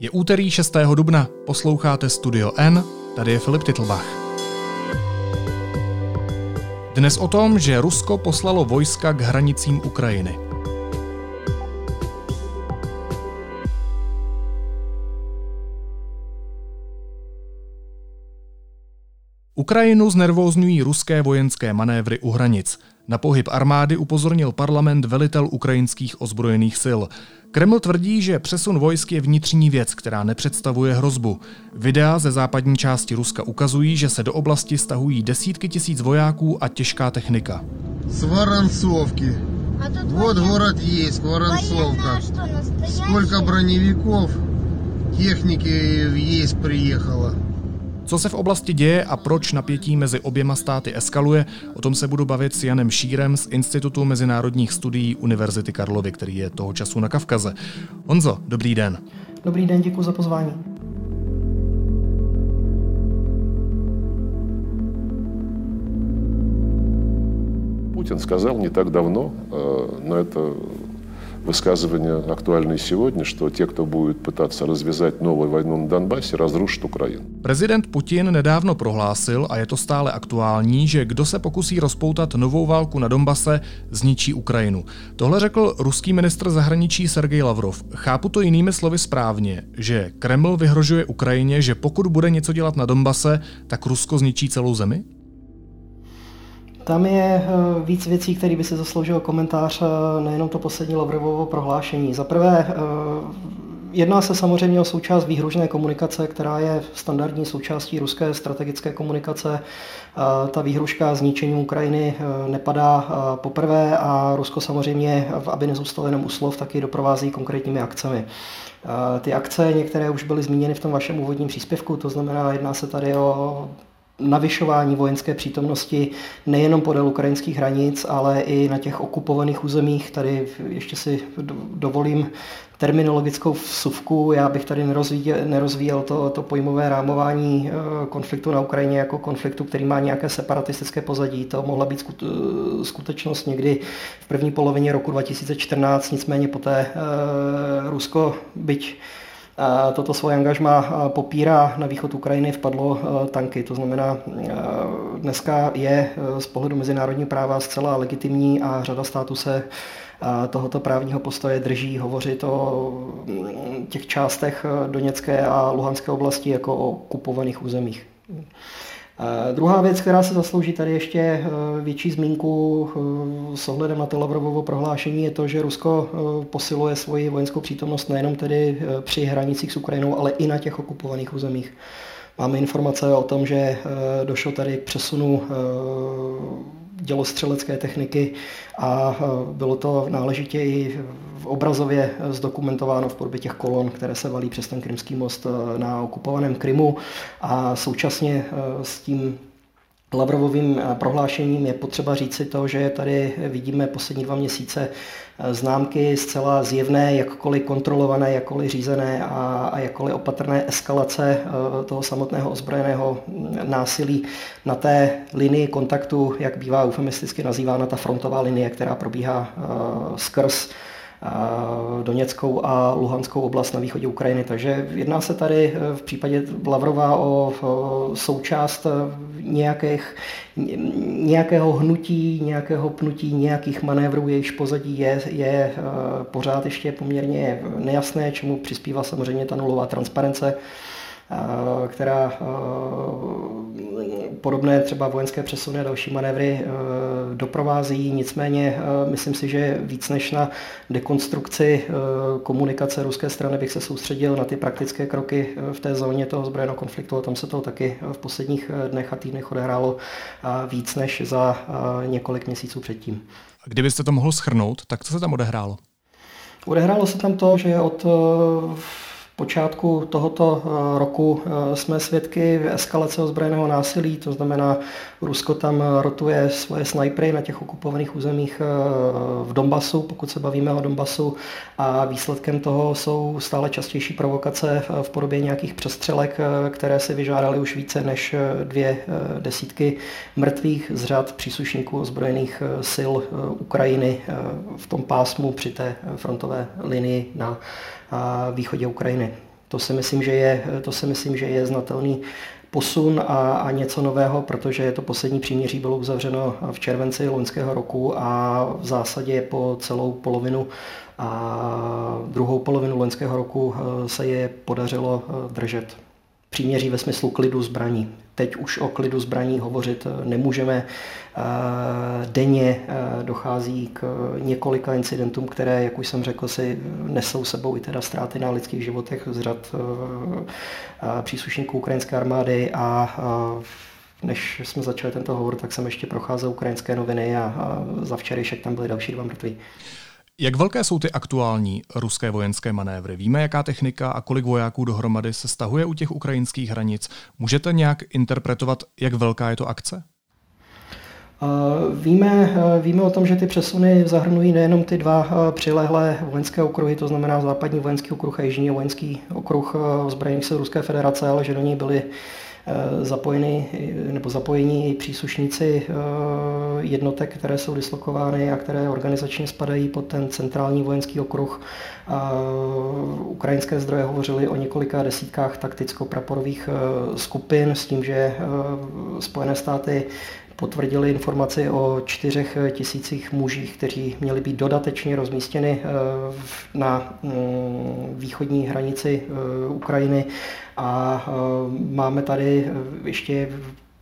Je úterý 6. dubna, posloucháte Studio N, tady je Filip Titlbach. Dnes o tom, že Rusko poslalo vojska k hranicím Ukrajiny. Ukrajinu znervózňují ruské vojenské manévry u hranic. Na pohyb armády upozornil parlament velitel ukrajinských ozbrojených sil. Kreml tvrdí, že přesun vojsk je vnitřní věc, která nepředstavuje hrozbu. Videa ze západní části Ruska ukazují, že se do oblasti stahují desítky tisíc vojáků a těžká technika. Сваранцовки. Вот город есть, Воронцовка. Сколько броневиков, техники есть приехало. Co se v oblasti děje a proč napětí mezi oběma státy eskaluje, o tom se budu bavit s Janem Šírem z Institutu mezinárodních studií Univerzity Karlovy, který je toho času na Kavkaze. Honzo, dobrý den. Dobrý den, děkuji za pozvání. Путин сказал не так давно, э, но это высказывание актуальное сегодня, что те, кто будет пытаться развязать новую войну на Донбассе, разрушат Украину. Prezident Putin nedávno prohlásil, a je to stále aktuální, že kdo se pokusí rozpoutat novou válku na Donbase, zničí Ukrajinu. Tohle řekl ruský ministr zahraničí Sergej Lavrov. Chápu to jinými slovy správně, že Kreml vyhrožuje Ukrajině, že pokud bude něco dělat na Donbase, tak Rusko zničí celou zemi? Tam je eh, víc věcí, které by si zasloužilo komentář, eh, nejenom to poslední Lavrovovo prohlášení. Za prvé, eh, jedná se samozřejmě o součást výhružné komunikace, která je standardní součástí ruské strategické komunikace. Ta výhruška zničení Ukrajiny nepadá poprvé a Rusko samozřejmě, aby nezůstalo jenom u slov, taky doprovází konkrétními akcemi. Ty akce některé už byly zmíněny v tom vašem úvodním příspěvku, to znamená, jedná se tady o navyšování vojenské přítomnosti nejenom podél ukrajinských hranic, ale i na těch okupovaných územích. Tady ještě si dovolím terminologickou vsuvku. Já bych tady nerozvíjel, nerozvíjel to, to pojmové rámování eh, konfliktu na Ukrajině jako konfliktu, který má nějaké separatistické pozadí. To mohla být eh, skutečnost někdy v první polovině roku 2014, nicméně poté eh, Rusko, byť toto svoje angažma popírá. Na východ Ukrajiny vpadlo tanky. To znamená, dneska je z pohledu mezinárodního práva zcela legitimní a řada států se tohoto právního postoje drží hovořit o těch částech Doněcké a Luhanské oblasti jako o okupovaných územích. Druhá věc, která se zaslouží tady ještě eh, větší zmínku eh, s ohledem na to Lavrovovo prohlášení, je to, že Rusko eh, posiluje svoji vojenskou přítomnost nejenom tedy při hranicích s Ukrajinou, ale i na těch okupovaných územích. Máme informace o tom, že došlo tady k přesunu dělostřelecké techniky a bylo to náležitě i v obrazově zdokumentováno v podobě těch kolon, které se valí přes ten krymský most na okupovaném Krymu. A současně s tím Lavrovovým prohlášením je potřeba říci to, že tady vidíme poslední dva měsíce známky zcela zjevné, jakkoliv kontrolované, jakkoliv řízené a, a jakkoliv opatrné eskalace eh, toho samotného ozbrojeného násilí na té linii kontaktu, jak bývá eufemisticky nazývána ta frontová linie, která probíhá eh, skrz Doněckou a Luhanskou oblast na východě Ukrajiny. Takže jedná se tady eh, v případě Lavrova o součást eh, nějakých, nějakého hnutí, nějakého pnutí, nějakých manévrů, jejichž pozadí je, je eh, pořád ještě poměrně nejasné, čemu přispívá samozřejmě ta nulová transparence která podobné třeba vojenské přesuny a další manévry doprovází. Nicméně myslím si, že víc než na dekonstrukci komunikace ruské strany bych se soustředil na ty praktické kroky v té zóně toho zbrojeného konfliktu a tam se to taky v posledních dnech a týdnech odehrálo víc než za několik měsíců předtím. Kdybyste to mohl schrnout, tak co se tam odehrálo? Odehrálo se tam to, že od počátku tohoto eh, roku eh, jsme svědky eskalace ozbrojeného násilí, to znamená, Rusko tam rotuje svoje snajpery na těch okupovaných územích eh, v Donbasu, pokud se bavíme o Donbasu, a výsledkem toho jsou stále častější provokace v podobě nějakých přestřelek, které si vyžádaly už více než dvě desítky mrtvých z řad příslušníků ozbrojených sil Ukrajiny v tom pásmu při té frontové linii na východě Ukrajiny. To si myslím, že je, to si myslím, že je znatelný posun a, a něco nového, protože to poslední příměří bylo uzavřeno v červenci loňského roku a v zásadě po celou polovinu a druhou polovinu loňského roku eh, se je podařilo eh, držet příměří ve smyslu klidu zbraní. Teď už o klidu zbraní hovořit eh, nemůžeme. Denně dochází k několika incidentům, které, jak už jsem řekl, si nesou sebou i teda ztráty na lidských životech z řad příslušníků ukrajinské armády a než jsme začali tento hovor, tak jsem ještě procházel ukrajinské noviny a, za včerejšek tam byly další dva mrtví. Jak velké jsou ty aktuální ruské vojenské manévry? Víme, jaká technika a kolik vojáků dohromady se stahuje u těch ukrajinských hranic? Můžete nějak interpretovat, jak velká je to akce? Víme, víme o tom, že ty přesuny zahrnují nejenom ty dva přilehlé vojenské okruhy, to znamená západní vojenský okruh a jižní vojenský okruh ozbrojených sil Ruské federace, ale že do ní byly Eh, zapojeny, nebo zapojení příslušníci eh, jednotek, které jsou dislokovány a které organizačně spadají pod ten centrální vojenský okruh. Ukrajinské zdroje hovořily o několika desítkách takticko-praporových eh, skupin s tím, že Spojené státy potvrdili informaci o čtyřech tisících mužích, kteří měli být dodatečně rozmístěni na mm, východní hranici Ukrajiny. A eh, máme tady eh, ještě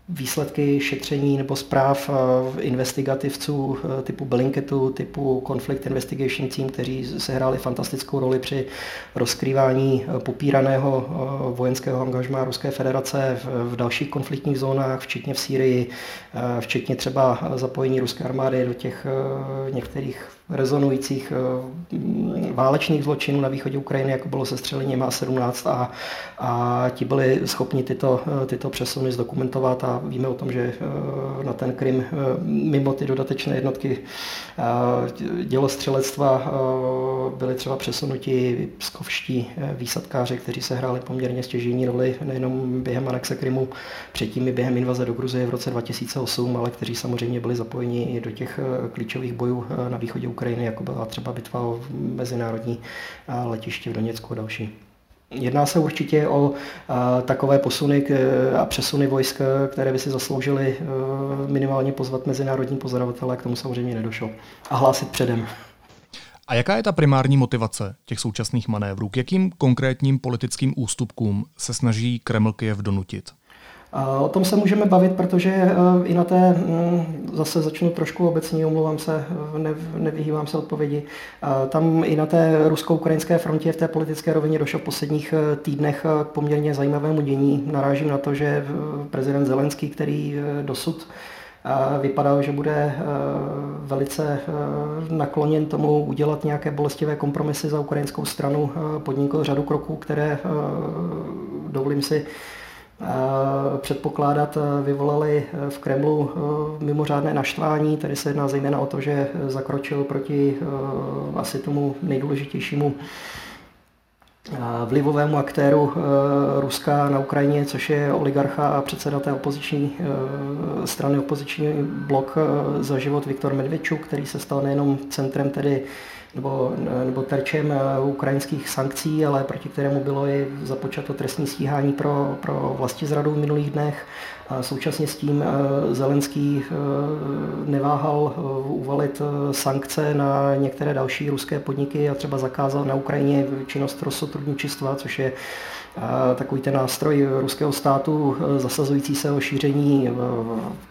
výsledky šetření nebo zpráv eh, investigativců typu Blinketu, typu Conflict Investigation Team, kteří sehráli fantastickou roli při rozkrývání popíraného vojenského angažmá Ruské federace v dalších konfliktních zónách, včetně v Sýrii, včetně třeba zapojení ruské armády do těch některých rezonujících eh, válečných zločinů na východě Ukrajiny, jako bylo sestřelení MH17 a, a ti byli schopni tyto, eh, tyto přesuny zdokumentovat a víme o tom, že eh, na ten Krym mimo ty dodatečné jednotky dělostřelectva byli třeba přesunuti pskovští výsadkáři, kteří se hráli poměrně stěžení roli nejenom během anexe Krymu, předtím i během invaze do Gruzie v roce 2008, ale kteří samozřejmě byli zapojeni i do těch klíčových bojů na východě Ukrajiny, jako byla třeba bitva o mezinárodní letiště v Doněcku a další. Jedná se určitě o a, takové posuny k, a přesuny vojsk, které by si zasloužily minimálně pozvat mezinárodní pozorovatele, k tomu samozřejmě nedošlo. A hlásit předem. A jaká je ta primární motivace těch současných manévrů? K jakým konkrétním politickým ústupkům se snaží Kreml Kiev donutit? O tom se můžeme bavit, protože e, i na té, mm, zase začnu trošku obecně, omlouvám se, ne, nevyhývám se odpovědi, tam i na té rusko-ukrajinské frontě v té politické rovině došlo v posledních e, týdnech k poměrně zajímavému dění. Narážím na to, že prezident Zelenský, který dosud vypadal, že bude velice nakloněn tomu udělat nějaké bolestivé kompromisy za ukrajinskou stranu, podnikl řadu kroků, které dovolím si předpokládat, vyvolali v Kremlu mimořádné naštvání. Tady se jedná zejména o to, že zakročil proti asi tomu nejdůležitějšímu vlivovému aktéru Ruska na Ukrajině, což je oligarcha a předseda té opoziční strany, opoziční blok za život Viktor Medvědčuk, který se stal nejenom centrem tedy nebo, nebo terčem eh, ukrajinských sankcí, ale proti kterému bylo i započato trestní stíhání pro, pro vlasti zradu v minulých dnech. A současně s tím eh, Zelenský eh, neváhal uvalit sankce na některé další ruské podniky a třeba zakázal na Ukrajině činnost rozsotrudničstva, což je takový ten nástroj ruského státu eh, zasazující se o šíření eh,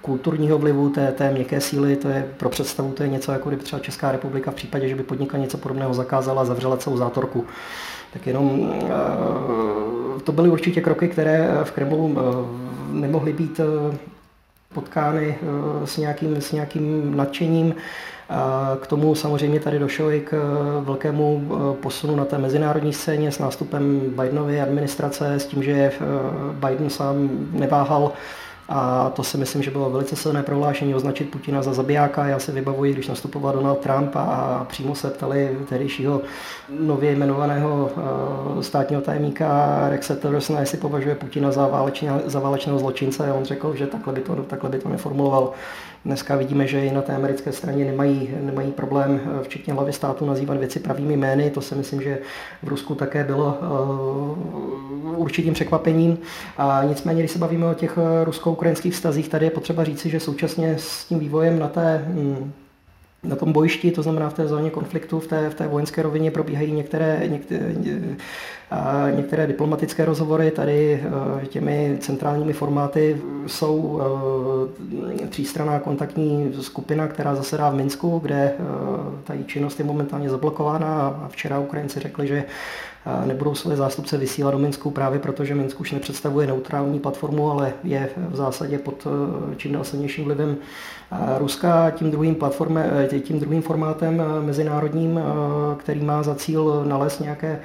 kulturního vlivu té, té měkké síly, to je pro představu, to je něco jako kdyby třeba Česká republika v případě, že by podnikla něco podobného zakázala zavřela celou zátorku. Tak jenom eh, to byly určitě kroky, které v Kremlu nemohly být potkány s nějakým, s nějakým nadšením. K tomu samozřejmě tady došlo i k eh, velkému eh, posunu na té mezinárodní scéně s nástupem Bidenovy administrace, s tím, že eh, Biden sám neváhal a to si myslím, že bylo velice silné prohlášení označit Putina za zabijáka. Já si vybavuji, když nastupoval Donald Trump a přímo se ptali tehdejšího nově jmenovaného státního tajemníka Rexe Tillersona, jestli považuje Putina za, válečně, za válečného zločince. A on řekl, že takhle by to, takhle by to neformuloval. Dneska vidíme, že i na té americké straně nemají, nemají problém, včetně hlavy státu, nazývat věci pravými jmény. To si myslím, že v Rusku také bylo uh, určitým překvapením. A nicméně, když se bavíme o těch rusko-ukrajinských vztazích, tady je potřeba říci, že současně s tím vývojem na té hm, na tom bojišti, to znamená v té zóně konfliktu, v té, v té vojenské rovině probíhají některé, některé, některé diplomatické rozhovory. Tady e, těmi centrálními formáty jsou e, třístraná kontaktní skupina, která zasedá v Minsku, kde e, ta činnost je momentálně zablokována a včera Ukrajinci řekli, že nebudou své zástupce vysílat do Minsku právě proto, že Minsk už nepředstavuje neutrální platformu, ale je v zásadě pod čím dál silnějším vlivem Ruska tím druhým, platforme, tím druhým formátem mezinárodním, který má za cíl nalézt nějaké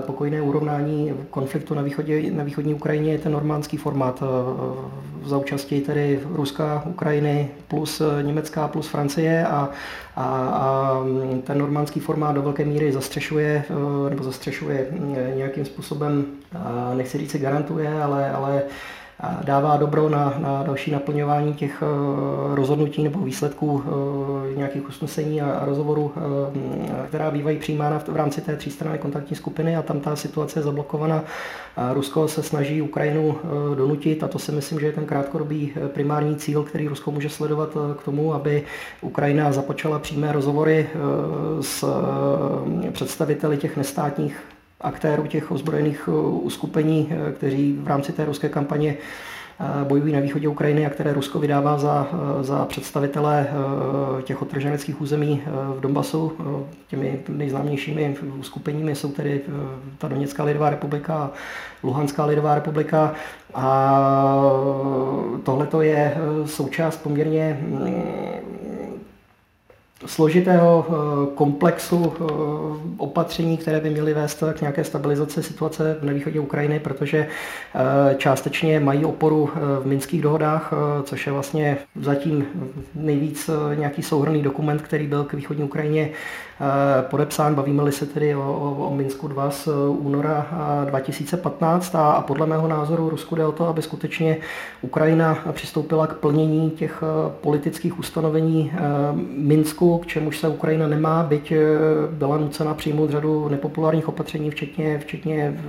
pokojné urovnání konfliktu na, východě, na východní Ukrajině je ten normandský formát. Za účastí tedy Ruska, Ukrajiny plus Německá plus Francie a, a, a ten normandský formát do velké míry zastřešuje nebo zastřešuje nějakým způsobem, nechci říct garantuje, ale, ale dává dobro na, na další naplňování těch eh, rozhodnutí nebo výsledků eh, nějakých usnesení a rozhovorů, eh, která bývají přijímána v rámci té třístranné kontaktní skupiny a tam ta situace je zablokovaná. Rusko se snaží Ukrajinu donutit a to si myslím, že je ten krátkodobý primární cíl, který Rusko může sledovat k tomu, aby Ukrajina započala přímé rozhovory s představiteli těch nestátních aktérů těch ozbrojených uh, uskupení, uh, kteří v rámci té ruské kampaně uh, bojují na východě Ukrajiny a které Rusko vydává za, za představitele těch otrženeckých území v Donbasu. Těmi nejznámějšími uskupeními jsou tedy ta Doněcká lidová republika a Luhanská lidová republika. A tohle je součást poměrně mm, složitého eh, komplexu eh, opatření, které by měly vést k nějaké stabilizaci situace na východě Ukrajiny, protože eh, částečně mají oporu v minských dohodách, což je vlastně zatím nejvíc nějaký souhrný dokument, který byl k východní Ukrajině podepsán. Bavíme-li se tedy o, o, o Minsku 2 z února 2015 a, a podle mého názoru Rusku jde o to, aby skutečně Ukrajina přistoupila k plnění těch politických ustanovení Minsku k čemuž se Ukrajina nemá, byť eh, byla nucena přijmout řadu nepopulárních opatření, včetně, včetně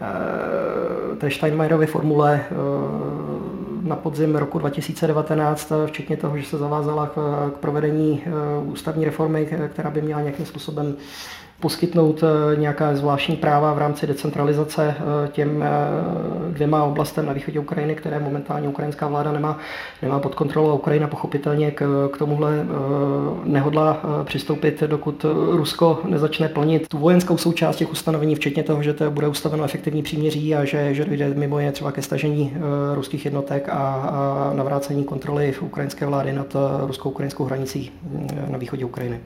eh, té Steinmeierovy formule eh, na podzim roku 2019, včetně toho, že se zavázala k, k provedení ústavní reformy, která by měla nějakým způsobem poskytnout eh, nějaká zvláštní práva v rámci decentralizace eh, těm eh, dvěma oblastem na východě Ukrajiny, které momentálně ukrajinská vláda nemá, nemá pod kontrolou a Ukrajina pochopitelně k, k tomuhle nehodla přistoupit, dokud Rusko nezačne plnit tu vojenskou součást těch ustanovení, včetně toho, že to bude ustaveno efektivní příměří a že, že dojde mimo je třeba ke stažení ruských jednotek a, a navrácení kontroly ukrajinské vlády nad ruskou ukrajinskou hranicí na východě Ukrajiny.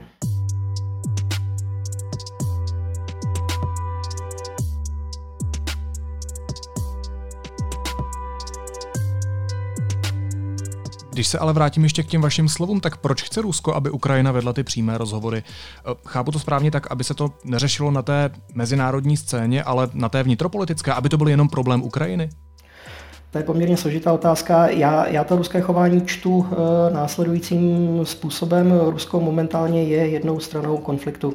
Když se ale vrátím ještě k těm vašim slovům, tak proč chce Rusko, aby Ukrajina vedla ty přímé rozhovory? Eh, chápu to správně tak, aby se to neřešilo na té mezinárodní scéně, ale na té vnitropolitické, aby to byl jenom problém Ukrajiny? To je poměrně složitá otázka. Já, já to ruské chování čtu e, následujícím způsobem. Rusko momentálně je jednou stranou konfliktu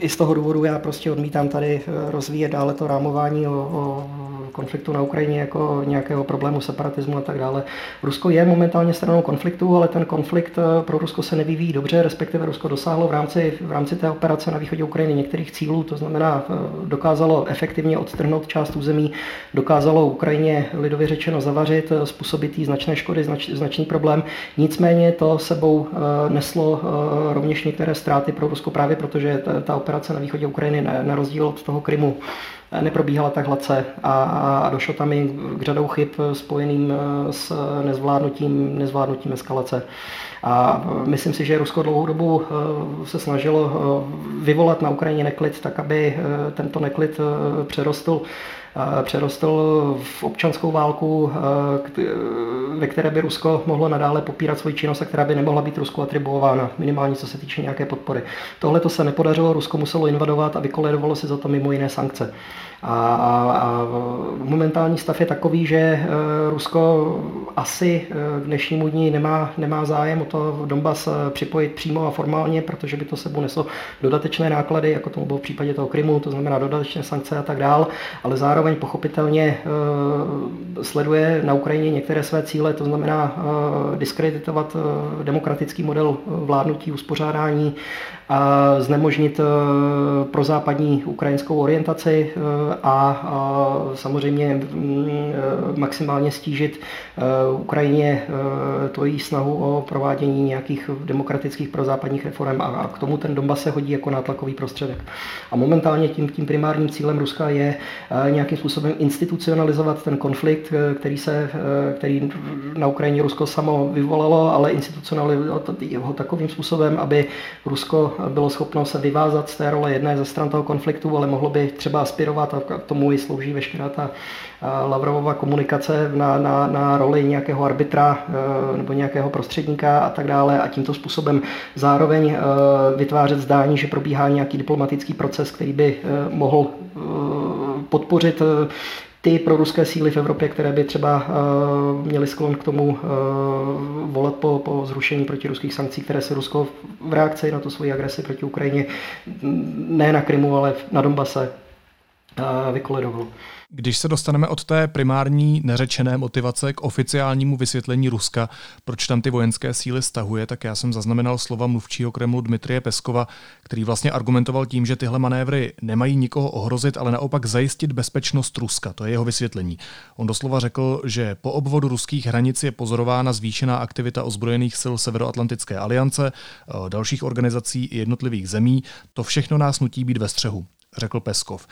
i z toho důvodu já prostě odmítám tady eh, rozvíjet dále to rámování o, o konfliktu na Ukrajině jako nějakého problému separatismu a tak dále. Rusko je momentálně stranou konfliktu, ale ten konflikt eh, pro Rusko se nevyvíjí dobře, respektive Rusko dosáhlo v rámci, v rámci té operace na východě Ukrajiny některých cílů, to znamená eh, dokázalo efektivně odtrhnout část území, dokázalo Ukrajině lidově řečeno zavařit, způsobit jí značné škody, znač, značný problém. Nicméně to sebou neslo rovněž některé ztráty pro Rusko právě protože ta, ta operace na východě Ukrajiny na rozdíl od toho Krymu neprobíhala tak hladce a, a došlo tam i k řadou chyb spojeným eh, s nezvládnutím, nezvládnutím eskalace. A myslím si, že Rusko dlouhou dobu eh, se snažilo eh, vyvolat na Ukrajině neklid, tak aby tento neklid přerostl přerostl v občanskou válku, ve které by Rusko mohlo nadále popírat svoji činnost a která by nemohla být Rusku atribuována, minimálně co se týče nějaké podpory. Tohle to se nepodařilo, Rusko muselo invadovat a vykoledovalo si za to mimo jiné sankce. A, a, momentální stav je takový, že e, Rusko asi e, k dnešnímu dní nemá, nemá zájem o to Donbass e, připojit přímo a formálně, protože by to sebou neslo dodatečné náklady, jako tomu bylo v případě toho Krymu, to znamená dodatečné sankce a tak dál, ale zároveň pochopitelně sleduje na Ukrajině některé své cíle, to znamená diskreditovat demokratický model vládnutí, uspořádání, a znemožnit pro západní ukrajinskou orientaci a samozřejmě e, maximálně stížit e, Ukrajině e, to její snahu o provádění nějakých demokratických prozápadních reform a k tomu ten Donbass se hodí jako nátlakový prostředek. A momentálně tím, tím primárním cílem Ruska je nějakým způsobem institucionalizovat ten konflikt, který, se, který na Ukrajině Rusko samo vyvolalo, ale institucionalizovat ho takovým způsobem, aby Rusko bylo schopno se vyvázat z té role jedné ze stran toho konfliktu, ale mohlo by třeba aspirovat a k tomu i slouží veškerá ta Lavrovova komunikace na, na, na roli nějakého arbitra e, nebo nějakého prostředníka a tak dále a tímto způsobem zároveň e, vytvářet zdání, že probíhá nějaký diplomatický proces, který by e, mohl podpořit ty proruské síly v Evropě, které by třeba uh, měly sklon k tomu uh, volat po, po zrušení protiruských sankcí, které se Rusko v reakci na tu svoji agresi proti Ukrajině ne na Krymu, ale na Donbase vykoledovalo. Když se dostaneme od té primární neřečené motivace k oficiálnímu vysvětlení Ruska, proč tam ty vojenské síly stahuje, tak já jsem zaznamenal slova mluvčího Kremlu Dmitrie Peskova, který vlastně argumentoval tím, že tyhle manévry nemají nikoho ohrozit, ale naopak zajistit bezpečnost Ruska. To je jeho vysvětlení. On doslova řekl, že po obvodu ruských hranic je pozorována zvýšená aktivita ozbrojených sil Severoatlantické aliance, eh, dalších organizací i jednotlivých zemí. To všechno nás nutí být ve střehu řekl Peskov.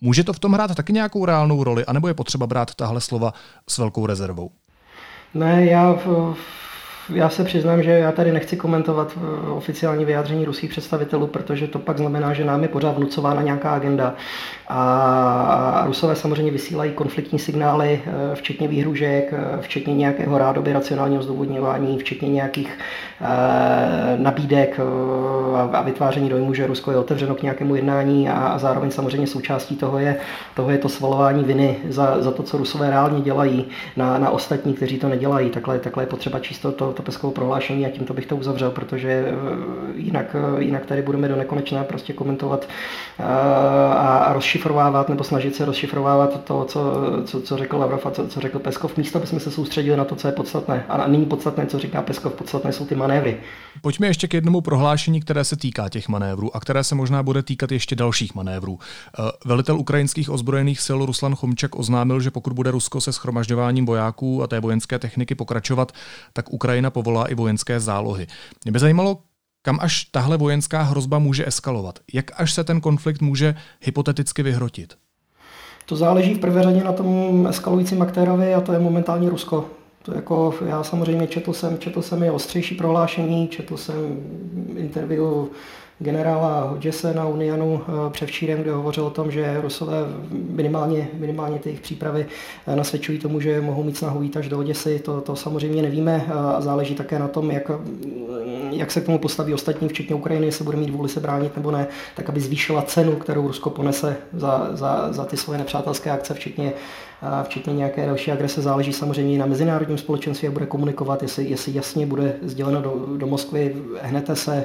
Může to v tom hrát taky nějakou reálnou roli, anebo je potřeba brát tahle slova s velkou rezervou? Ne, já já se přiznám, že já tady nechci komentovat eh, oficiální vyjádření ruských představitelů, protože to pak znamená, že nám je pořád vnucována nějaká agenda. A Rusové samozřejmě vysílají konfliktní signály, eh, včetně výhružek, eh, včetně nějakého rádoby racionálního zdůvodňování, včetně nějakých nabídek a vytváření dojmu, že Rusko je otevřeno k nějakému jednání a zároveň samozřejmě součástí toho je, toho je to svalování viny za, za to, co Rusové reálně dělají na, na ostatní, kteří to nedělají. Takhle, takhle je potřeba číst to, to peskovo prohlášení a tímto bych to uzavřel, protože eh, jinak, eh, jinak tady budeme do nekonečna prostě komentovat eh, a rozšifrovávat nebo snažit se rozšifrovávat to, co, co, co řekl Lavrov a co, co řekl Peskov, místo bychom se soustředili na to, co je podstatné. A není podstatné, co říká Peskov, podstatné jsou ty manévry. Pojďme ještě k jednomu prohlášení, které se týká těch manévrů a které se možná bude týkat ještě dalších manévrů. Velitel ukrajinských ozbrojených sil Ruslan Chomčak oznámil, že pokud bude Rusko se schromažďováním vojáků a té vojenské techniky pokračovat, tak Ukrajina Ukrajina povolá i vojenské zálohy. Mě by zajímalo, kam až tahle vojenská hrozba může eskalovat? Jak až se ten konflikt může hypoteticky vyhrotit? To záleží v prvé řadě na tom eskalujícím aktérovi a to je momentálně Rusko. To jako, já samozřejmě četl jsem, četl jsem i ostřejší prohlášení, četl jsem interview generála Hodgese na Unianu eh, převčírem, kde hovořil o tom, že Rusové minimálně, minimálně ty jejich přípravy eh, nasvědčují tomu, že mohou mít snahu jít až do Oděsy. To, to samozřejmě nevíme eh, a záleží také na tom, jak, jak se k tomu postaví ostatní, včetně Ukrajiny, jestli bude mít vůli se bránit nebo ne, tak aby zvýšila cenu, kterou Rusko ponese za, za, za ty svoje nepřátelské akce, včetně včetně nějaké další agrese, záleží samozřejmě na mezinárodním společenství, jak bude komunikovat, jestli, jestli jasně bude sděleno do, do Moskvy, hnete se,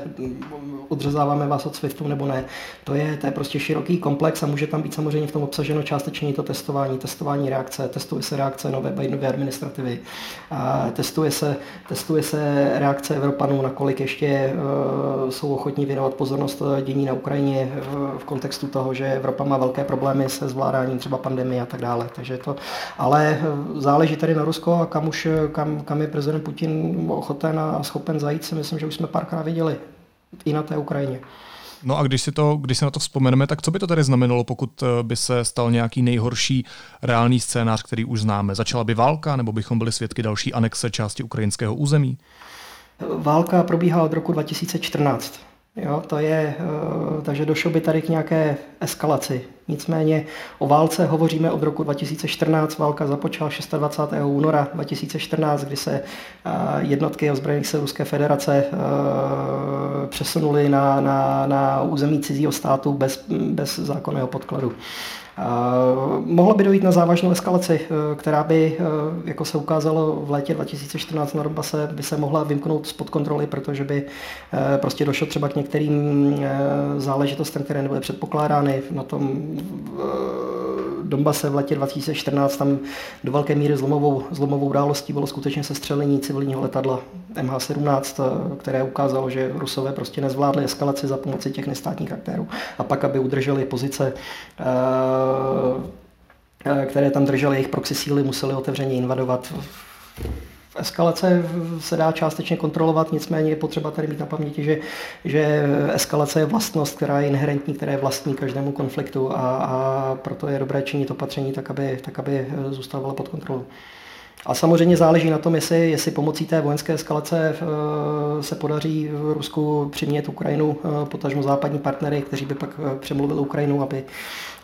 odřezáváme vás od SWIFTu nebo ne. To je, to je prostě široký komplex a může tam být samozřejmě v tom obsaženo částečně to testování, testování reakce, testuje se reakce nové Bidenové administrativy, a testuje, se, testuje se reakce Evropanů, nakolik ještě uh, jsou ochotní věnovat pozornost dění na Ukrajině v, v kontextu toho, že Evropa má velké problémy se zvládáním třeba pandemie a tak dále. Takže to, ale záleží tady na Rusko a kam, už, kam, kam je prezident Putin ochoten a schopen zajít, si myslím, že už jsme párkrát viděli i na té Ukrajině. No a když si, to, když si na to vzpomeneme, tak co by to tady znamenalo, pokud eh, by se stal nějaký nejhorší reálný scénář, který už známe? Začala by válka, nebo bychom byli svědky další anexe části ukrajinského území? Válka probíhá od roku 2014. Jo, to je, eh, takže došlo by tady k nějaké eskalaci Nicméně o válce hovoříme od roku 2014. Válka započala 26. února 2014, kdy se jednotky ozbrojených sil Ruské federace přesunuly na, na, na území cizího státu bez, bez zákonného podkladu. Mohlo by dojít na závažnou eskalaci, eh, která by, eh, jako se ukázalo v létě 2014 na Donbase, by se mohla vymknout spod kontroly, protože by eh, prostě došlo třeba k některým záležitostem, které nebyly předpokládány. Na tom Donbase v letě 2014 tam do velké míry zlomovou, zlomovou událostí bylo skutečně sestřelení civilního letadla MH17, které ukázalo, že Rusové prostě nezvládli eskalaci za pomoci těch nestátních aktérů. A pak, aby udrželi pozice eh, které tam držely jejich proxy síly, museli otevřeně invadovat Eskalace se dá částečně kontrolovat, nicméně je potřeba tady mít na paměti, že, že eskalace je vlastnost, která je inherentní, která je vlastní každému konfliktu a, a proto je dobré činit opatření tak, aby, tak, aby zůstávala pod kontrolou. A samozřejmě záleží na tom, jestli, jestli pomocí té vojenské eskalace eh, se podaří v Rusku přimět Ukrajinu, eh, potažmo západní partnery, kteří by pak eh, přemluvili Ukrajinu, aby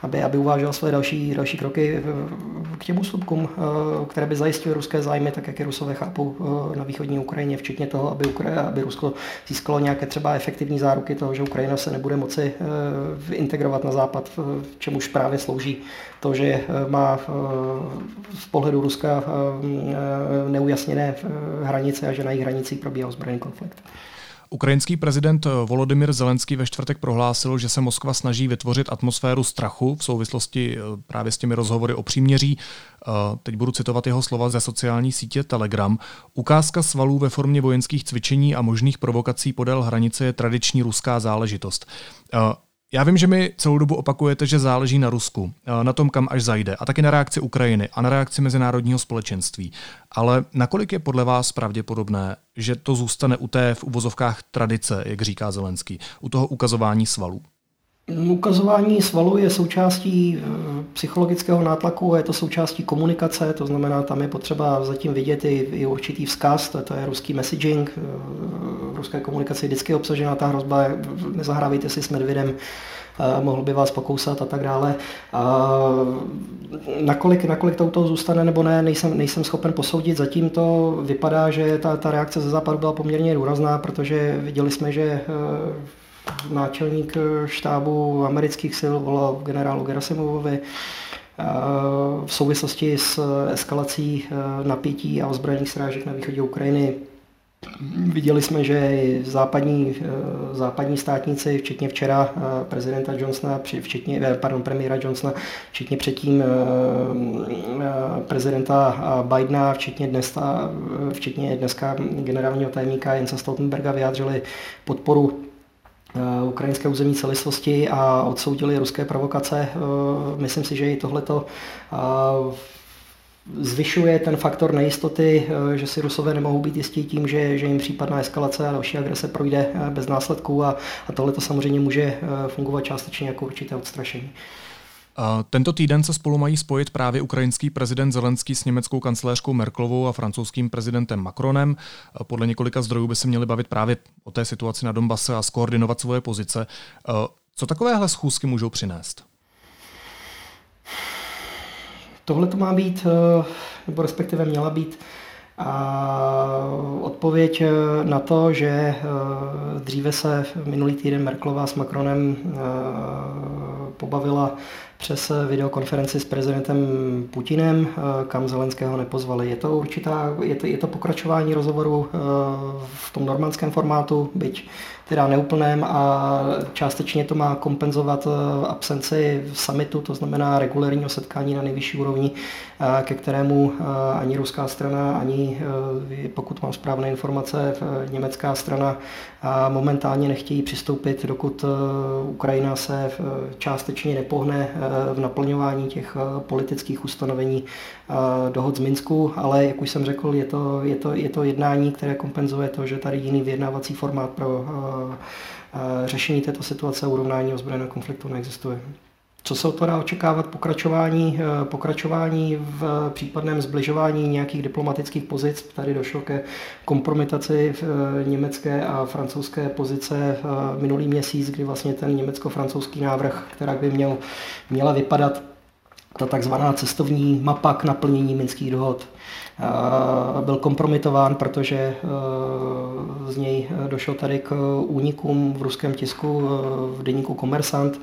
aby, aby uvážel své další, další kroky k těm ústupkům, které by zajistily ruské zájmy, tak jak je Rusové chápou na východní Ukrajině, včetně toho, aby, Ukra- aby Rusko získalo nějaké třeba efektivní záruky toho, že Ukrajina se nebude moci integrovat na západ, čemuž právě slouží to, že má z pohledu Ruska neujasněné hranice a že na jejich hranicích probíhá ozbrojený konflikt. Ukrajinský prezident Volodymyr Zelenský ve čtvrtek prohlásil, že se Moskva snaží vytvořit atmosféru strachu v souvislosti eh, právě s těmi rozhovory o příměří. Eh, teď budu citovat jeho slova ze sociální sítě Telegram. Ukázka svalů ve formě vojenských cvičení a možných provokací podél hranice je tradiční ruská záležitost. Já vím, že mi celou dobu opakujete, že záleží na Rusku, eh, na tom, kam až zajde, a taky na reakci Ukrajiny a na reakci mezinárodního společenství. Ale nakolik je podle vás pravděpodobné, že to zůstane u té v uvozovkách tradice, jak říká Zelenský, u toho ukazování svalů? Ukazování svalu je součástí eh, psychologického nátlaku, je to součástí komunikace, to znamená, tam je potřeba zatím vidět i, i určitý vzkaz, to, to je ruský messaging, eh, v ruské komunikaci je vždycky obsažená ta hrozba, nezahrávejte si s medvědem, eh, mohl by vás pokousat a tak dále. A nakolik, nakolik to u toho zůstane nebo ne, nejsem, nejsem schopen posoudit. Zatím to vypadá, že ta, ta reakce ze západu byla poměrně důrazná, protože viděli jsme, že náčelník štábu amerických sil volal generálu Gerasimovovi eh, v souvislosti s eskalací eh, napětí a ozbrojených srážek na východě Ukrajiny. Viděli jsme, že západní, eh, západní státníci, včetně včera prezidenta Johnsona, včetně, pardon, premiéra Johnsona, včetně předtím prezidenta Bidena, včetně, dnes, včetně dneska generálního tajemníka Jensa Stoltenberga vyjádřili podporu Eh, ukrajinské územní celistvosti a odsoudili ruské provokace. Eh, myslím si, že i tohleto eh, zvyšuje ten faktor nejistoty, že si Rusové nemohou být jistí tím, že, že jim případná eskalace a další agrese projde bez následků a, a tohle to samozřejmě může fungovat částečně jako určité odstrašení. Tento týden se spolu mají spojit právě ukrajinský prezident Zelenský s německou kancelářkou Merklovou a francouzským prezidentem Macronem. Podle několika zdrojů by se měli bavit právě o té situaci na Donbase a skoordinovat svoje pozice. Co takovéhle schůzky můžou přinést? Tohle to má být, nebo respektive měla být a odpověď na to, že dříve se minulý týden Merklová s Macronem pobavila přes videokonferenci s prezidentem Putinem, eh, kam Zelenského nepozvali. Je to určitá, je to, je to pokračování rozhovoru eh, v tom normandském formátu, byť teda neúplném a částečně to má kompenzovat eh, absenci summitu, to znamená regulérního setkání na nejvyšší úrovni, ke kterému ani ruská strana, ani pokud mám správné informace, německá strana momentálně nechtějí přistoupit, dokud Ukrajina se částečně nepohne v naplňování těch eh, politických ustanovení eh, dohod z Minsku, ale jak už jsem řekl, je to, je to, je to jednání, které kompenzuje to, že tady jiný vyjednávací formát pro eh, řešení této situace a urovnání ozbrojeného konfliktu neexistuje. Co se to dá očekávat pokračování, eh, pokračování v případném zbližování nějakých diplomatických pozic? Tady došlo ke kompromitaci eh, německé a francouzské pozice eh, minulý měsíc, kdy vlastně ten německo-francouzský návrh, která by měl, měla vypadat ta takzvaná cestovní mapa k naplnění minských dohod, byl kompromitován, protože z něj došlo tady k únikům v ruském tisku v deníku Komersant.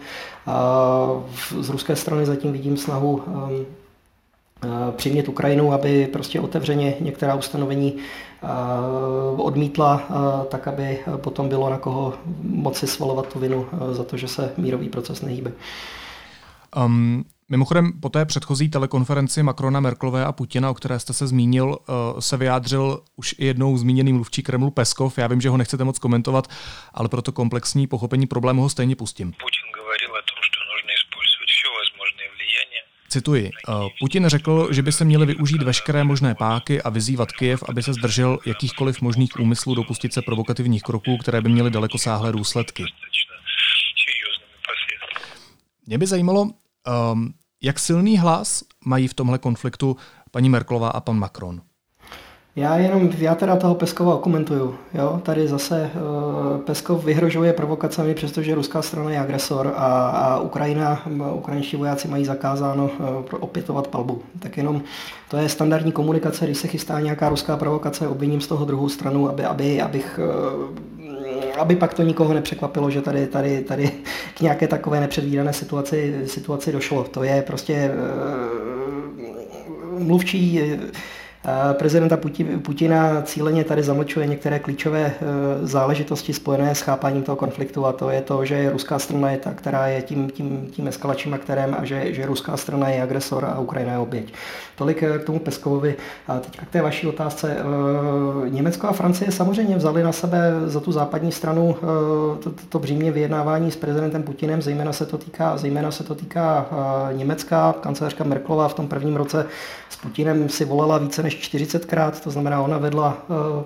Z ruské strany zatím vidím snahu přimět Ukrajinu, aby prostě otevřeně některá ustanovení odmítla, tak aby potom bylo na koho moci svalovat tu vinu za to, že se mírový proces nehýbe. Um, Mimochodem, po té předchozí telekonferenci Macrona, Merklové a Putina, o které jste se zmínil, eh, se vyjádřil už i jednou zmíněný mluvčí Kremlu Peskov. Já vím, že ho nechcete moc komentovat, ale proto komplexní pochopení problému ho stejně pustím. Cituji. Eh, Putin řekl, že by se měli využít veškeré možné páky a vyzývat Kyjev, aby se zdržel jakýchkoliv možných úmyslů dopustit se provokativních kroků, které by měly dalekosáhlé důsledky. Mě by zajímalo, Um, jak silný hlas mají v tomhle konfliktu paní Merklová a pan Macron? Já jenom, já teda toho Peskova komentuju. Jo? Tady zase uh, Peskov vyhrožuje provokacemi, přestože ruská strana je agresor a, a Ukrajina, ukrajinští vojáci mají zakázáno uh, opětovat palbu. Tak jenom to je standardní komunikace, když se chystá nějaká ruská provokace, obviním z toho druhou stranu, aby, aby, abych uh, aby pak to nikoho nepřekvapilo, že tady, tady, tady k nějaké takové nepředvídané situaci, situaci došlo. To je prostě uh, mluvčí Prezidenta Putina cíleně tady zamlčuje některé klíčové e, záležitosti spojené s chápáním toho konfliktu a to je to, že ruská strana je ta, která je tím, tím, tím eskalačním aktérem a že, že ruská strana je agresor a Ukrajina je oběť. Tolik e, k tomu Peskovovi. A teď k té vaší otázce. E, Německo a Francie samozřejmě vzali na sebe za tu západní stranu to, to břímě vyjednávání s prezidentem Putinem, zejména se to týká, zejména se to týká Německa. Kancelářka Merklová v tom prvním roce s Putinem si volala více než 40krát, to znamená, ona vedla eh,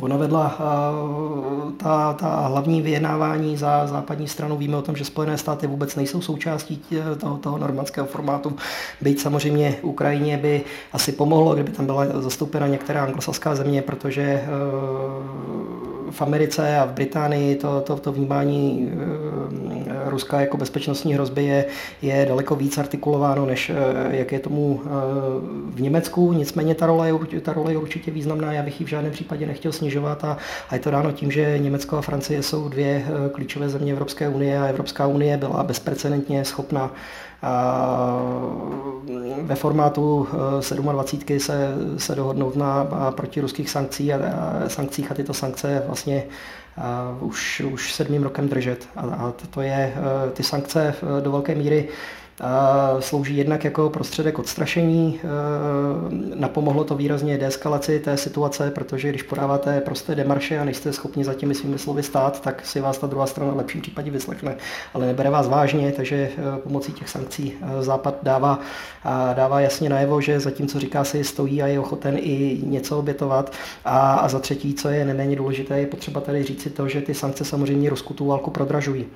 Ona vedla eh, ta, ta hlavní vyjednávání za západní stranu. Víme o tom, že Spojené státy vůbec nejsou součástí toho, toho normandského formátu. Byť samozřejmě Ukrajině by asi pomohlo, kdyby tam byla zastoupena některá anglosaská země, protože eh, v Americe a v Británii to, to, to vnímání eh, Ruska jako bezpečnostní hrozby je, je daleko víc artikulováno, než eh, jak je tomu eh, v Německu. Nicméně ta role, je, ta role je určitě významná, já bych ji v žádném případě nechtěl snižovat a, a je to dáno tím, že Německo a Francie jsou dvě klíčové země Evropské unie a Evropská unie byla bezprecedentně schopna ve formátu 27 se, se dohodnout na protiruských sankcí a, a sankcích a tyto sankce vlastně už, už sedmým rokem držet. A, a to je ty sankce do velké míry Slouží jednak jako prostředek odstrašení. E, napomohlo to výrazně deeskalaci té situace, protože když podáváte prosté demarše a nejste schopni za těmi svými slovy stát, tak si vás ta druhá strana v lepším případě vyslechne, ale nebere vás vážně, takže e, pomocí těch sankcí e, Západ dává, dává jasně najevo, že zatímco říká si stojí a je ochoten i něco obětovat. A, a za třetí, co je neméně důležité, je potřeba tady říct si to, že ty sankce samozřejmě Rusku tu válku prodražují.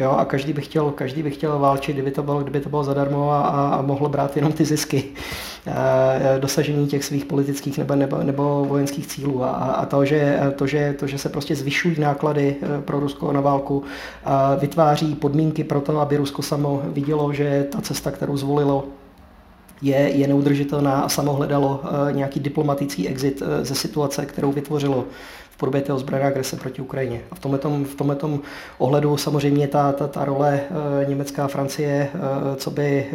Jo, a každý by chtěl, každý by chtěl válčit, kdyby to bylo, kdyby to bylo zadarmo a, a mohl brát jenom ty zisky e, dosažení těch svých politických nebo, nebo, nebo vojenských cílů. A, a to, že, to, že, to, že se prostě zvyšují náklady e, pro Rusko na válku, a vytváří podmínky pro to, aby Rusko samo vidělo, že ta cesta, kterou zvolilo, je, je neudržitelná a samo hledalo e, nějaký diplomatický exit ze situace, kterou vytvořilo podobě té ozbrojené agrese proti Ukrajině. A v tomto, v tomto ohledu samozřejmě ta, ta, ta role e, Německá a Francie, e, co by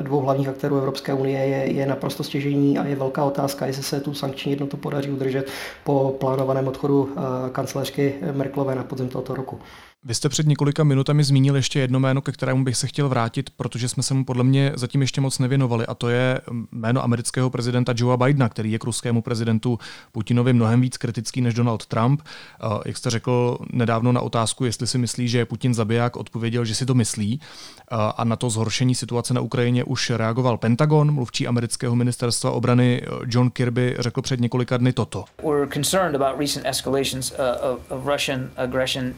e, dvou hlavních aktérů Evropské unie, je, je naprosto stěžení a je velká otázka, jestli se tu sankční jednotu podaří udržet po plánovaném odchodu kancelářky Merklové na podzim tohoto roku. Vy jste před několika minutami zmínil ještě jedno jméno, ke kterému bych se chtěl vrátit, protože jsme se mu podle mě zatím ještě moc nevěnovali, a to je jméno amerického prezidenta Joea Bidena, který je k ruskému prezidentu Putinovi mnohem víc kritický než Donald Trump. Jak jste řekl nedávno na otázku, jestli si myslí, že je Putin zabiják, odpověděl, že si to myslí. A na to zhoršení situace na Ukrajině už reagoval Pentagon. Mluvčí amerického ministerstva obrany John Kirby řekl před několika dny toto. We're concerned about recent escalations of Russian aggression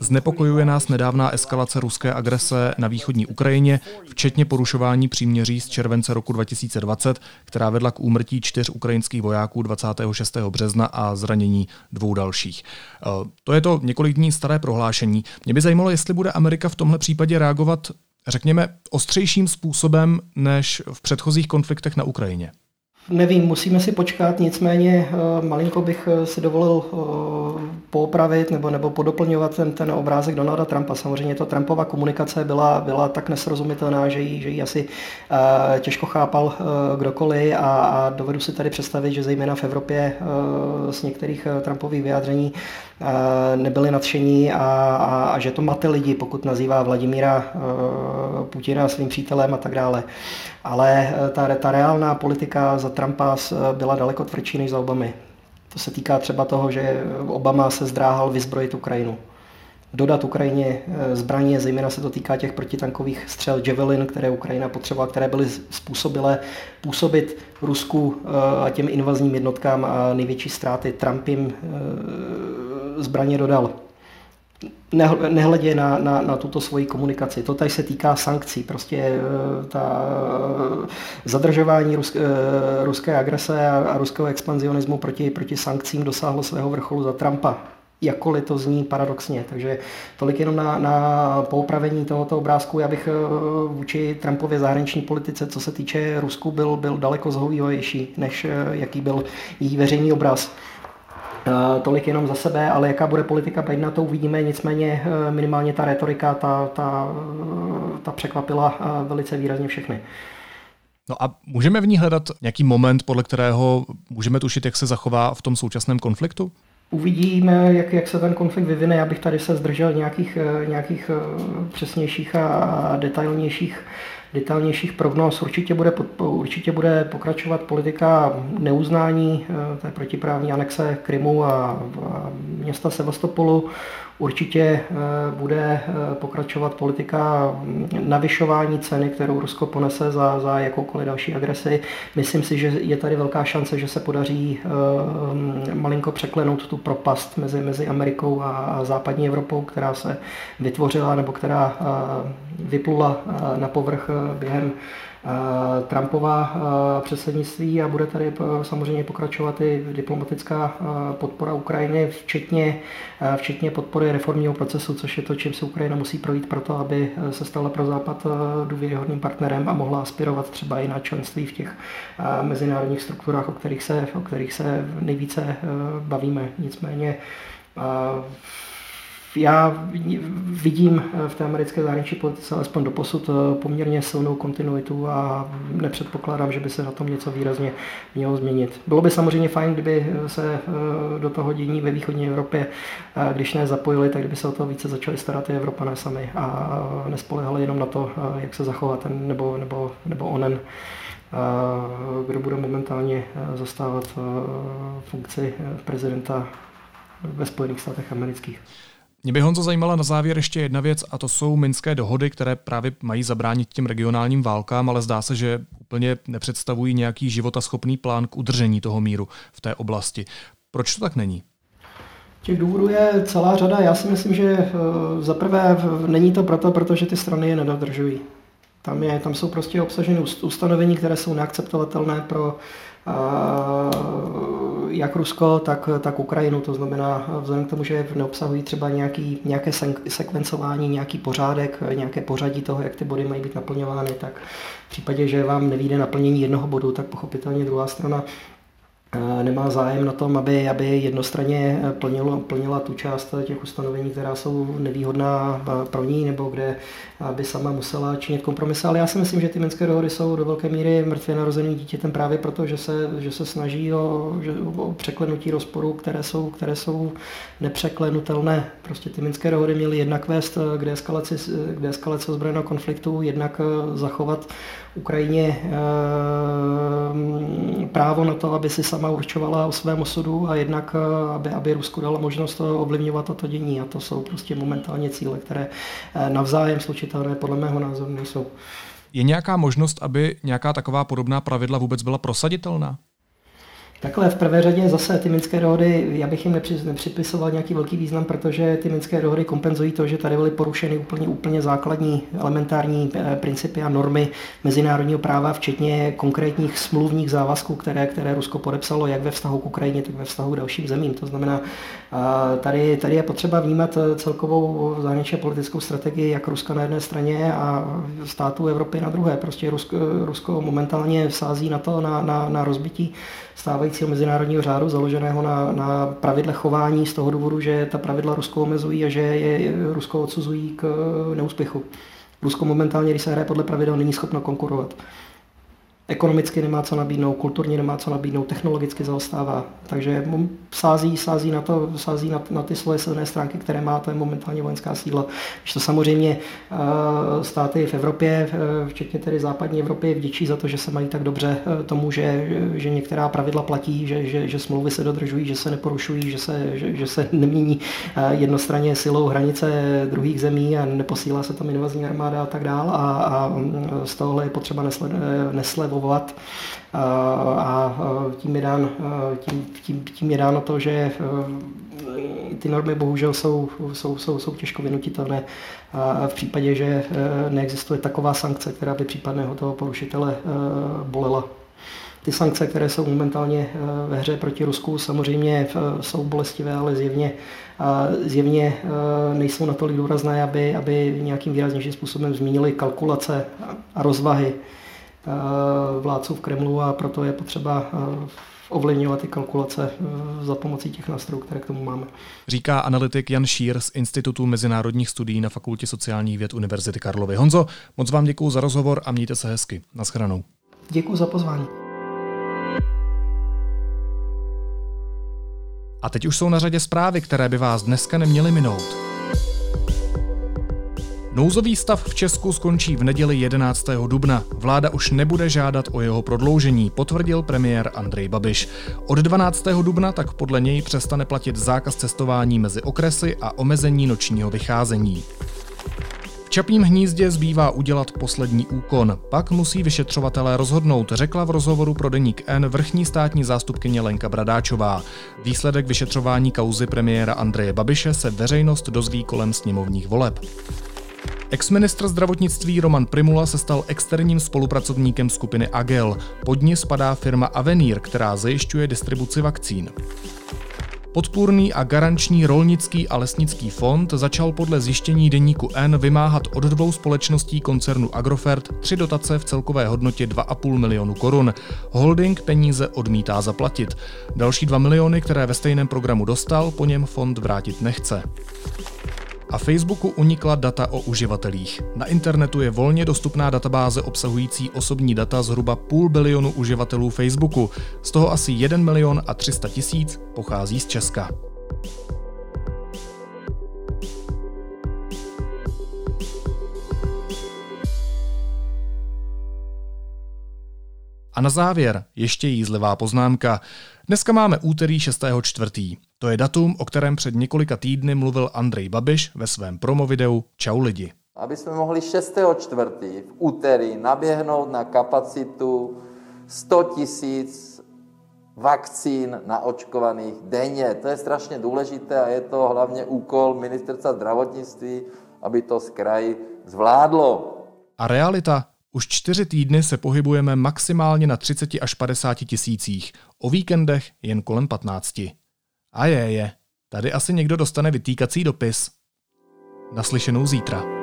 Znepokojuje nás nedávná eskalace ruské agrese na východní Ukrajině, včetně porušování příměří z července roku 2020, která vedla k úmrtí čtyř ukrajinských vojáků 26. března a zranění dvou dalších. Eh, to je to několik dní staré prohlášení. Mě by zajímalo, jestli bude Amerika v tomhle případě reagovat, řekněme, ostřejším způsobem než v předchozích konfliktech na Ukrajině. Nevím, musíme si počkat, nicméně eh, malinko bych eh, si dovolil eh, poopravit nebo, nebo podoplňovat ten, ten obrázek Donalda Trumpa. Samozřejmě to Trumpova komunikace byla, byla tak nesrozumitelná, že ji, že ji asi těžko chápal kdokoliv a, a dovedu si tady představit, že zejména v Evropě z některých Trumpových vyjádření nebyli nadšení a, a, a že to mate lidi, pokud nazývá Vladimíra Putina svým přítelem a tak dále. Ale ta, ta reálná politika za Trumpa byla daleko tvrdší než za Obamy. To se týká třeba toho, že Obama se zdráhal vyzbrojit Ukrajinu. Dodat Ukrajině eh, zbraně, zejména se to týká těch protitankových střel Javelin, které Ukrajina potřebovala, které byly způsobilé působit Rusku eh, a těm invazním jednotkám a největší ztráty. Trump jim eh, zbraně dodal nehledě na, na, na tuto svoji komunikaci. To tady se týká sankcí. Prostě eh, ta eh, zadržování ruské, eh, ruské agrese a, a ruského expanzionismu proti, proti sankcím dosáhlo svého vrcholu za Trumpa jakkoliv to zní paradoxně. Takže tolik jenom na, na poupravení tohoto obrázku. Já bych vůči Trumpově zahraniční politice, co se týče Rusku, byl, byl daleko zhovívavější, než jaký byl její veřejný obraz. Eh, tolik jenom za sebe, ale jaká bude politika Bidena, to uvidíme, nicméně eh, minimálně ta retorika, ta, ta, eh, ta překvapila velice výrazně všechny. No a můžeme v ní hledat nějaký moment, podle kterého můžeme tušit, jak se zachová v tom současném konfliktu? Uvidíme, jak, jak se ten konflikt vyvine. Já bych tady se zdržel nějakých, nějakých přesnějších a detailnějších detailnějších prognóz. Určitě bude, určitě bude pokračovat politika neuznání eh, té protiprávní anexe Krymu a, a města Sevastopolu. Určitě eh, bude eh, pokračovat politika navyšování ceny, kterou Rusko ponese za, za jakoukoliv další agresi. Myslím si, že je tady velká šance, že se podaří malinko překlenout tu propast mezi, mezi Amerikou a západní Evropou, která se vytvořila nebo která vyplula na povrch během Trumpova předsednictví a bude tady samozřejmě pokračovat i diplomatická podpora Ukrajiny, včetně, včetně podpory reformního procesu, což je to, čím se Ukrajina musí projít pro to, aby se stala pro Západ důvěryhodným partnerem a mohla aspirovat třeba i na členství v těch mezinárodních strukturách, o kterých se, o kterých se nejvíce bavíme. Nicméně já vidím v té americké zahraniční politice alespoň doposud eh, poměrně silnou kontinuitu a nepředpokládám, že by se na tom něco výrazně mělo změnit. Bylo by samozřejmě fajn, kdyby se eh, do toho dění ve východní Evropě, eh, když ne zapojili, tak kdyby se o to více začali starat i Evropané sami a nespolehali jenom na to, jak se zachová ten nebo, nebo, nebo onen kdo bude momentálně zastávat funkci prezidenta ve Spojených státech amerických. Mě by Honzo zajímala na závěr ještě jedna věc a to jsou minské dohody, které právě mají zabránit těm regionálním válkám, ale zdá se, že úplně nepředstavují nějaký životaschopný plán k udržení toho míru v té oblasti. Proč to tak není? Těch důvodů je celá řada. Já si myslím, že eh, za prvé není to proto, protože ty strany je nedodržují. Tam, je, tam jsou prostě obsaženy ustanovení, které jsou neakceptovatelné pro jak Rusko, tak, tak Ukrajinu. To znamená, vzhledem k tomu, že neobsahují třeba nějaký, nějaké sekvencování, nějaký pořádek, nějaké pořadí toho, jak ty body mají být naplňovány, tak v případě, že vám nevíde naplnění jednoho bodu, tak pochopitelně druhá strana nemá zájem na tom, aby, aby jednostranně plnilo, plnila tu část těch ustanovení, která jsou nevýhodná pro ní, nebo kde by sama musela činit kompromisy. Ale já si myslím, že ty minské dohody jsou do velké míry mrtvě narozeným dítětem právě proto, že se, že se snaží o, že, o překlenutí rozporů, které jsou, které jsou nepřeklenutelné. Prostě ty minské dohody měly jednak vést k deeskalaci, k deeskalaci ozbrojeného konfliktu, jednak zachovat Ukrajině eh, právo na to, aby si sama určovala o svém osudu a jednak, eh, aby, aby Rusku dala možnost ovlivňovat toto dění. A to jsou prostě momentálně cíle, které eh, navzájem slučitelné podle mého názoru nejsou. Je nějaká možnost, aby nějaká taková podobná pravidla vůbec byla prosaditelná? Takhle v prvé řadě zase ty minské dohody, já bych jim nepřipisoval nějaký velký význam, protože ty minské dohody kompenzují to, že tady byly porušeny úplně, úplně základní elementární eh, principy a normy mezinárodního práva, včetně konkrétních smluvních závazků, které, které Rusko podepsalo jak ve vztahu k Ukrajině, tak ve vztahu k dalším zemím. To znamená, tady, tady je potřeba vnímat eh, celkovou zahraničně politickou strategii jak Ruska na jedné straně a států Evropy na druhé. Prostě Rusko, Rusko momentálně sází na to, na, na, na rozbití stávajícího mezinárodního řádu, založeného na, na pravidle chování z toho důvodu, že ta pravidla Rusko omezují a že je Rusko odsuzují k neúspěchu. Rusko momentálně, když se hraje podle pravidel, není schopno konkurovat ekonomicky nemá co nabídnout, kulturně nemá co nabídnout, technologicky zaostává. Takže sází, sází na to, sází na, na ty svoje silné stránky, které má, to je momentálně vojenská síla. Když to samozřejmě uh, státy v Evropě, včetně tedy západní Evropy, vděčí za to, že se mají tak dobře uh, tomu, že, že některá pravidla platí, že, že, že smlouvy se dodržují, že se neporušují, že se, že, že se nemění uh, jednostranně silou hranice druhých zemí a neposílá se tam invazní armáda a tak dál. A, a z tohohle je potřeba nesle, neslevovat fungovat a tím je, dán, tím, tím, tím je dáno to, že ty normy bohužel jsou, jsou, jsou, jsou těžko vynutitelné. V případě, že neexistuje taková sankce, která by případného toho porušitele bolela. Ty sankce, které jsou momentálně ve hře proti Rusku, samozřejmě jsou bolestivé, ale zjevně, zjevně nejsou natolik důrazné, aby, aby nějakým výraznějším způsobem zmínili kalkulace a rozvahy. Eh, vládců v Kremlu a proto je potřeba eh, ovlivňovat ty kalkulace eh, za pomocí těch nástrojů, které k tomu máme. Říká analytik Jan Šír z Institutu mezinárodních studií na Fakultě sociálních věd Univerzity Karlovy. Honzo, moc vám děkuji za rozhovor a mějte se hezky. Naschranou. Děkuji za pozvání. A teď už jsou na řadě zprávy, které by vás dneska neměly minout. Nouzový stav v Česku skončí v neděli 11. dubna. Vláda už nebude žádat o jeho prodloužení, potvrdil premiér Andrej Babiš. Od 12. dubna tak podle něj přestane platit zákaz cestování mezi okresy a omezení nočního vycházení. V Čapím hnízdě zbývá udělat poslední úkon. Pak musí vyšetřovatelé rozhodnout, řekla v rozhovoru pro deník N vrchní státní zástupkyně Lenka Bradáčová. Výsledek vyšetřování kauzy premiéra Andreje Babiše se veřejnost dozví kolem sněmovních voleb. Exministr zdravotnictví Roman Primula se stal externím spolupracovníkem skupiny Agel. Pod ní spadá firma Avenir, která zajišťuje distribuci vakcín. Podpůrný a garanční rolnický a lesnický fond začal podle zjištění deníku N vymáhat od dvou společností koncernu Agrofert tři dotace v celkové hodnotě 2,5 milionu korun. Holding peníze odmítá zaplatit. Další 2 miliony, které ve stejném programu dostal, po něm fond vrátit nechce a Facebooku unikla data o uživatelích. Na internetu je volně dostupná databáze obsahující osobní data zhruba půl bilionu uživatelů Facebooku, z toho asi 1 milion a 300 tisíc pochází z Česka. A na závěr ještě jízlivá poznámka. Dneska máme úterý 6.4. To je datum, o kterém před několika týdny mluvil Andrej Babiš ve svém promovideu Čau lidi. Aby jsme mohli 6.4. v úterý naběhnout na kapacitu 100 tisíc vakcín naočkovaných denně. To je strašně důležité a je to hlavně úkol ministerstva zdravotnictví, aby to z kraji zvládlo. A realita? Už čtyři týdny se pohybujeme maximálně na 30 až 50 tisících, o víkendech jen kolem 15. A je, je, tady asi někdo dostane vytýkací dopis. Naslyšenou zítra.